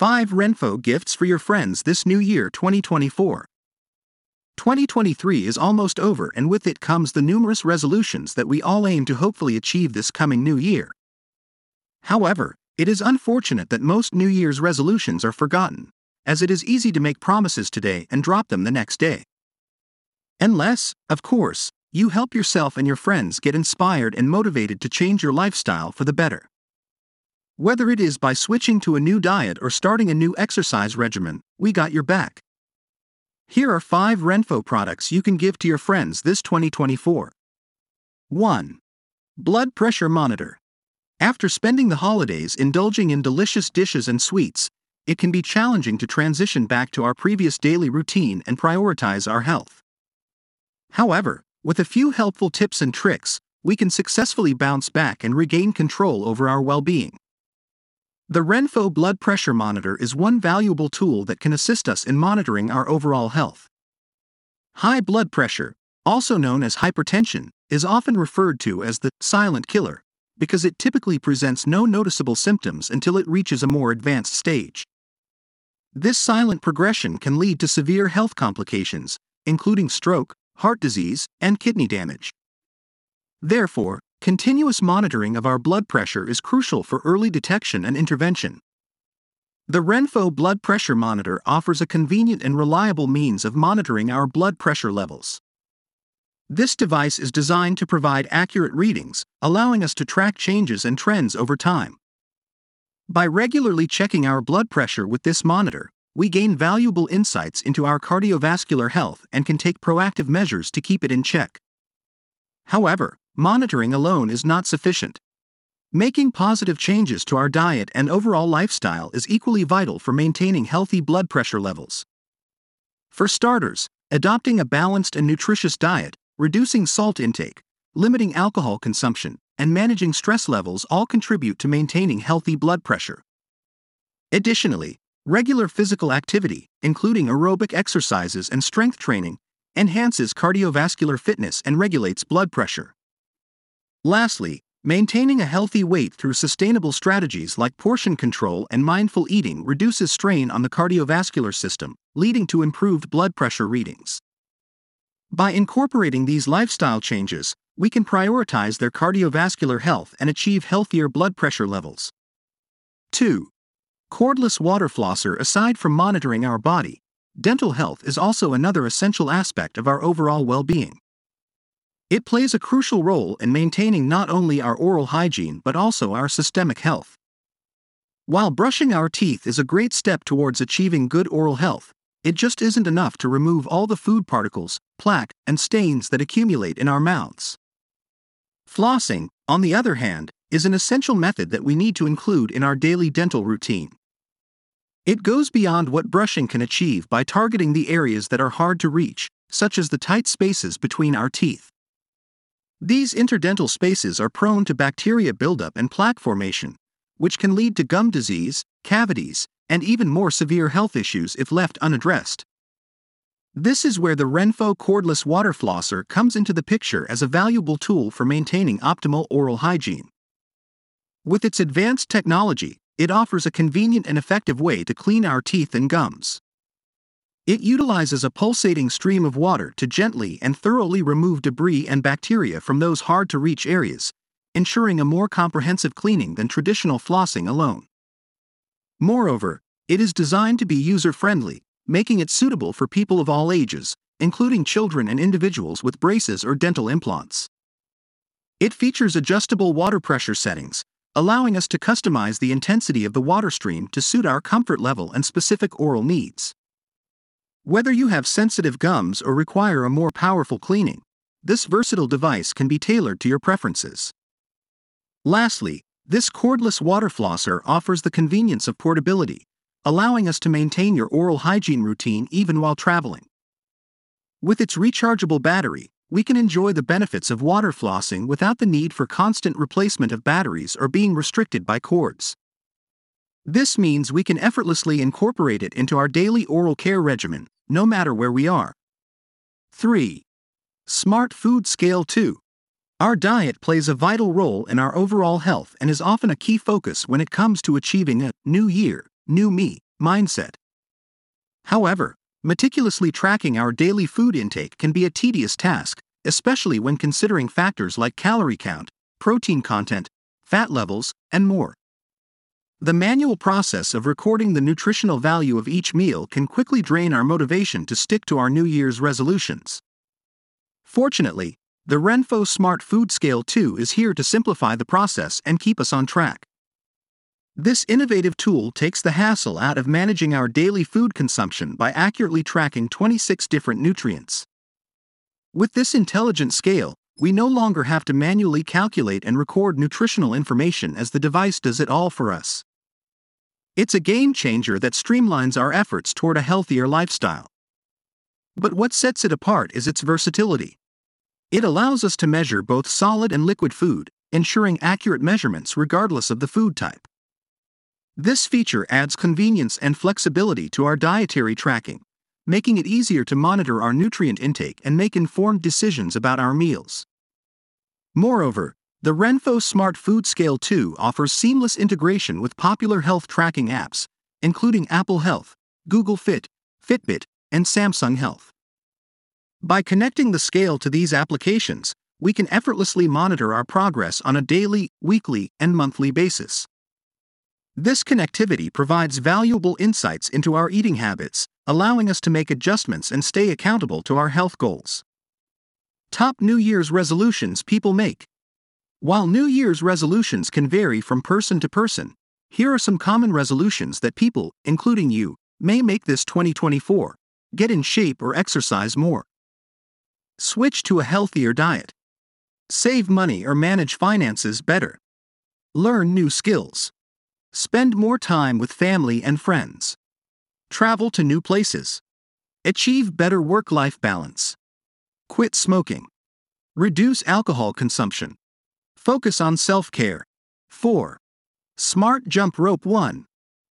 5 RENPHO gifts for your friends this new year 2024. 2023 is almost over, and with it comes the numerous resolutions that we all aim to hopefully achieve this coming new year. However, it is unfortunate that most New Year's resolutions are forgotten, as it is easy to make promises today and drop them the next day. Unless, of course, you help yourself and your friends get inspired and motivated to change your lifestyle for the better. Whether it is by switching to a new diet or starting a new exercise regimen, we got your back. Here are 5 RENPHO products you can give to your friends this 2024. 1. Blood Pressure Monitor. After spending the holidays indulging in delicious dishes and sweets, it can be challenging to transition back to our previous daily routine and prioritize our health. However, with a few helpful tips and tricks, we can successfully bounce back and regain control over our well being. The RENPHO blood pressure monitor is one valuable tool that can assist us in monitoring our overall health. High blood pressure, also known as hypertension, is often referred to as the silent killer because it typically presents no noticeable symptoms until it reaches a more advanced stage. This silent progression can lead to severe health complications, including stroke, heart disease, and kidney damage. Therefore, Continuous monitoring of our blood pressure is crucial for early detection and intervention. The RENPHO blood pressure monitor offers a convenient and reliable means of monitoring our blood pressure levels. This device is designed to provide accurate readings, allowing us to track changes and trends over time. By regularly checking our blood pressure with this monitor, we gain valuable insights into our cardiovascular health and can take proactive measures to keep it in check. However, monitoring alone is not sufficient. Making positive changes to our diet and overall lifestyle is equally vital for maintaining healthy blood pressure levels. For starters, adopting a balanced and nutritious diet, reducing salt intake, limiting alcohol consumption, and managing stress levels all contribute to maintaining healthy blood pressure. Additionally, regular physical activity, including aerobic exercises and strength training, enhances cardiovascular fitness and regulates blood pressure. Lastly, maintaining a healthy weight through sustainable strategies like portion control and mindful eating reduces strain on the cardiovascular system, leading to improved blood pressure readings. By incorporating these lifestyle changes, we can prioritize their cardiovascular health and achieve healthier blood pressure levels. 2. Cordless water flosser Aside from monitoring our body, dental health is also another essential aspect of our overall well being. It plays a crucial role in maintaining not only our oral hygiene but also our systemic health. While brushing our teeth is a great step towards achieving good oral health, it just isn't enough to remove all the food particles, plaque, and stains that accumulate in our mouths. Flossing, on the other hand, is an essential method that we need to include in our daily dental routine. It goes beyond what brushing can achieve by targeting the areas that are hard to reach, such as the tight spaces between our teeth. These interdental spaces are prone to bacteria buildup and plaque formation, which can lead to gum disease, cavities, and even more severe health issues if left unaddressed. This is where the RENPHO cordless water flosser comes into the picture as a valuable tool for maintaining optimal oral hygiene. With its advanced technology, it offers a convenient and effective way to clean our teeth and gums. It utilizes a pulsating stream of water to gently and thoroughly remove debris and bacteria from those hard to reach areas, ensuring a more comprehensive cleaning than traditional flossing alone. Moreover, it is designed to be user friendly, making it suitable for people of all ages, including children and individuals with braces or dental implants. It features adjustable water pressure settings, allowing us to customize the intensity of the water stream to suit our comfort level and specific oral needs. Whether you have sensitive gums or require a more powerful cleaning, this versatile device can be tailored to your preferences. Lastly, this cordless water flosser offers the convenience of portability, allowing us to maintain your oral hygiene routine even while traveling. With its rechargeable battery, we can enjoy the benefits of water flossing without the need for constant replacement of batteries or being restricted by cords. This means we can effortlessly incorporate it into our daily oral care regimen, no matter where we are. 3. Smart Food Scale 2. Our diet plays a vital role in our overall health and is often a key focus when it comes to achieving a new year, new me mindset. However, meticulously tracking our daily food intake can be a tedious task, especially when considering factors like calorie count, protein content, fat levels, and more. The manual process of recording the nutritional value of each meal can quickly drain our motivation to stick to our New Year's resolutions. Fortunately, the RENPHO Smart Food Scale 2 is here to simplify the process and keep us on track. This innovative tool takes the hassle out of managing our daily food consumption by accurately tracking 26 different nutrients. With this intelligent scale, we no longer have to manually calculate and record nutritional information as the device does it all for us. It's a game changer that streamlines our efforts toward a healthier lifestyle. But what sets it apart is its versatility. It allows us to measure both solid and liquid food, ensuring accurate measurements regardless of the food type. This feature adds convenience and flexibility to our dietary tracking, making it easier to monitor our nutrient intake and make informed decisions about our meals. Moreover, the RENPHO Smart Food Scale 2 offers seamless integration with popular health tracking apps, including Apple Health, Google Fit, Fitbit, and Samsung Health. By connecting the scale to these applications, we can effortlessly monitor our progress on a daily, weekly, and monthly basis. This connectivity provides valuable insights into our eating habits, allowing us to make adjustments and stay accountable to our health goals. Top New Year's resolutions people make. While New Year's resolutions can vary from person to person, here are some common resolutions that people, including you, may make this 2024. Get in shape or exercise more. Switch to a healthier diet. Save money or manage finances better. Learn new skills. Spend more time with family and friends. Travel to new places. Achieve better work life balance. Quit smoking. Reduce alcohol consumption. Focus on self care. 4. Smart Jump Rope 1.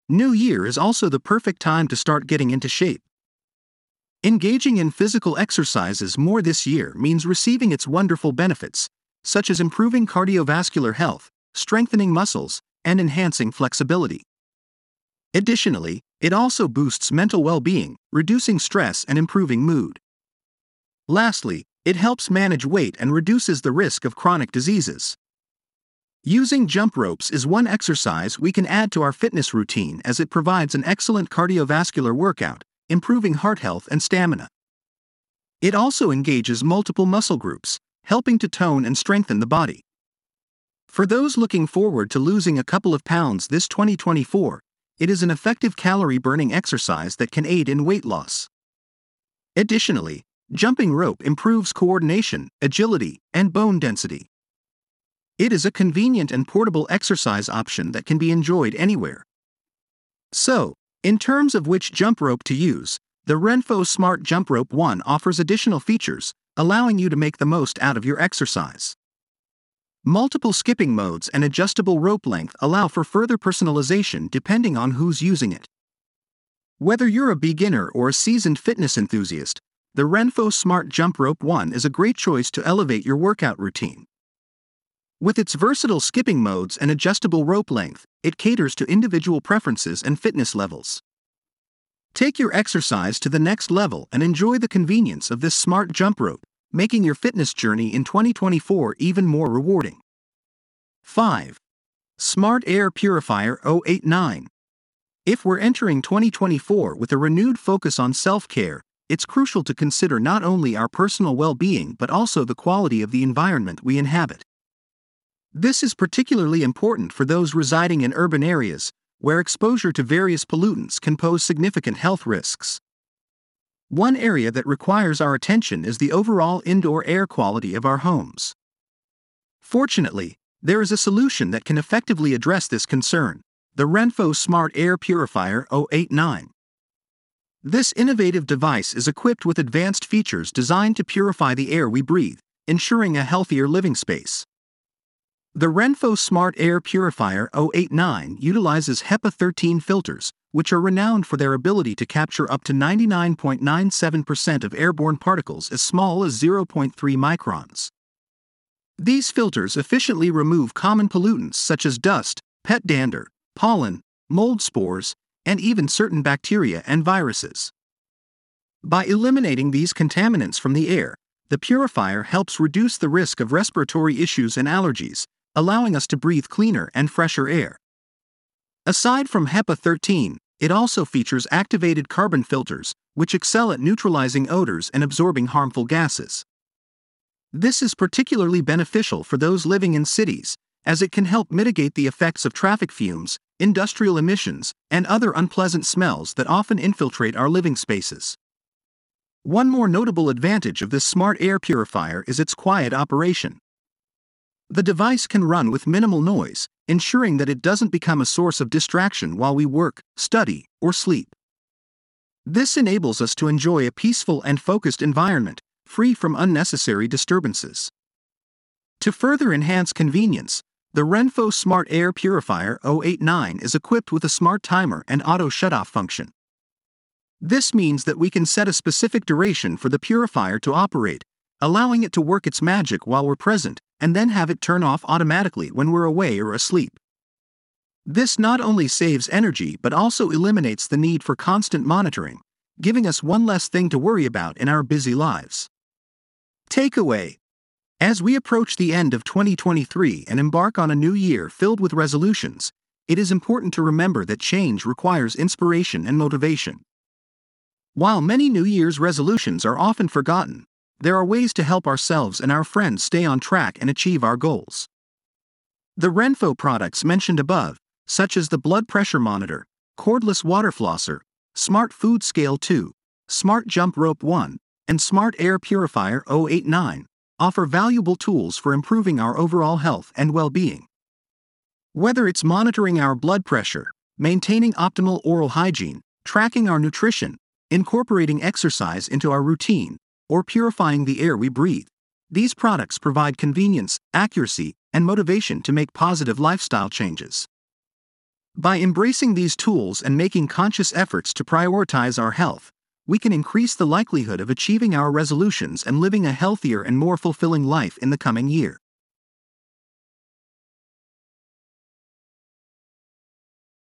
New Year is also the perfect time to start getting into shape. Engaging in physical exercises more this year means receiving its wonderful benefits, such as improving cardiovascular health, strengthening muscles, and enhancing flexibility. Additionally, it also boosts mental well being, reducing stress and improving mood. Lastly, it helps manage weight and reduces the risk of chronic diseases. Using jump ropes is one exercise we can add to our fitness routine as it provides an excellent cardiovascular workout, improving heart health and stamina. It also engages multiple muscle groups, helping to tone and strengthen the body. For those looking forward to losing a couple of pounds this 2024, it is an effective calorie burning exercise that can aid in weight loss. Additionally, jumping rope improves coordination, agility, and bone density. It is a convenient and portable exercise option that can be enjoyed anywhere. So, in terms of which jump rope to use, the RENPHO Smart Jump Rope 1 offers additional features, allowing you to make the most out of your exercise. Multiple skipping modes and adjustable rope length allow for further personalization depending on who's using it. Whether you're a beginner or a seasoned fitness enthusiast, the RENPHO Smart Jump Rope 1 is a great choice to elevate your workout routine. With its versatile skipping modes and adjustable rope length, it caters to individual preferences and fitness levels. Take your exercise to the next level and enjoy the convenience of this smart jump rope making your fitness journey in 2024 even more rewarding. 5. Smart Air Purifier 089. If we're entering 2024 with a renewed focus on self care, it's crucial to consider not only our personal well being but also the quality of the environment we inhabit. This is particularly important for those residing in urban areas, where exposure to various pollutants can pose significant health risks. One area that requires our attention is the overall indoor air quality of our homes. Fortunately, there is a solution that can effectively address this concern the RENPHO Smart Air Purifier 089. This innovative device is equipped with advanced features designed to purify the air we breathe, ensuring a healthier living space. The RENPHO Smart Air Purifier 089 utilizes HEPA 13 filters, which are renowned for their ability to capture up to 99.97% of airborne particles as small as 0.3 microns. These filters efficiently remove common pollutants such as dust, pet dander, pollen, mold spores, and even certain bacteria and viruses. By eliminating these contaminants from the air, the purifier helps reduce the risk of respiratory issues and allergies, allowing us to breathe cleaner and fresher air. Aside from HEPA 13, it also features activated carbon filters, which excel at neutralizing odors and absorbing harmful gases. This is particularly beneficial for those living in cities, as it can help mitigate the effects of traffic fumes, industrial emissions, and other unpleasant smells that often infiltrate our living spaces. One more notable advantage of this smart air purifier is its quiet operation. The device can run with minimal noise, ensuring that it doesn't become a source of distraction while we work, study, or sleep. This enables us to enjoy a peaceful and focused environment, free from unnecessary disturbances. To further enhance convenience, the RENPHO Smart Air Purifier 089 is equipped with a smart timer and auto shutoff function. This means that we can set a specific duration for the purifier to operate, allowing it to work its magic while we're present, and then have it turn off automatically when we're away or asleep. This not only saves energy but also eliminates the need for constant monitoring, giving us one less thing to worry about in our busy lives. Takeaway As we approach the end of 2023 and embark on a new year filled with resolutions, it is important to remember that change requires inspiration and motivation. While many New Year's resolutions are often forgotten, there are ways to help ourselves and our friends stay on track and achieve our goals. The RENPHO products mentioned above, such as the blood pressure monitor, cordless water flosser, Smart Food Scale 2, Smart Jump Rope 1, and Smart Air Purifier 089 offer valuable tools for improving our overall health and well being. Whether it's monitoring our blood pressure, maintaining optimal oral hygiene, tracking our nutrition, incorporating exercise into our routine, or purifying the air we breathe, these products provide convenience, accuracy, and motivation to make positive lifestyle changes. By embracing these tools and making conscious efforts to prioritize our health, we can increase the likelihood of achieving our resolutions and living a healthier and more fulfilling life in the coming year.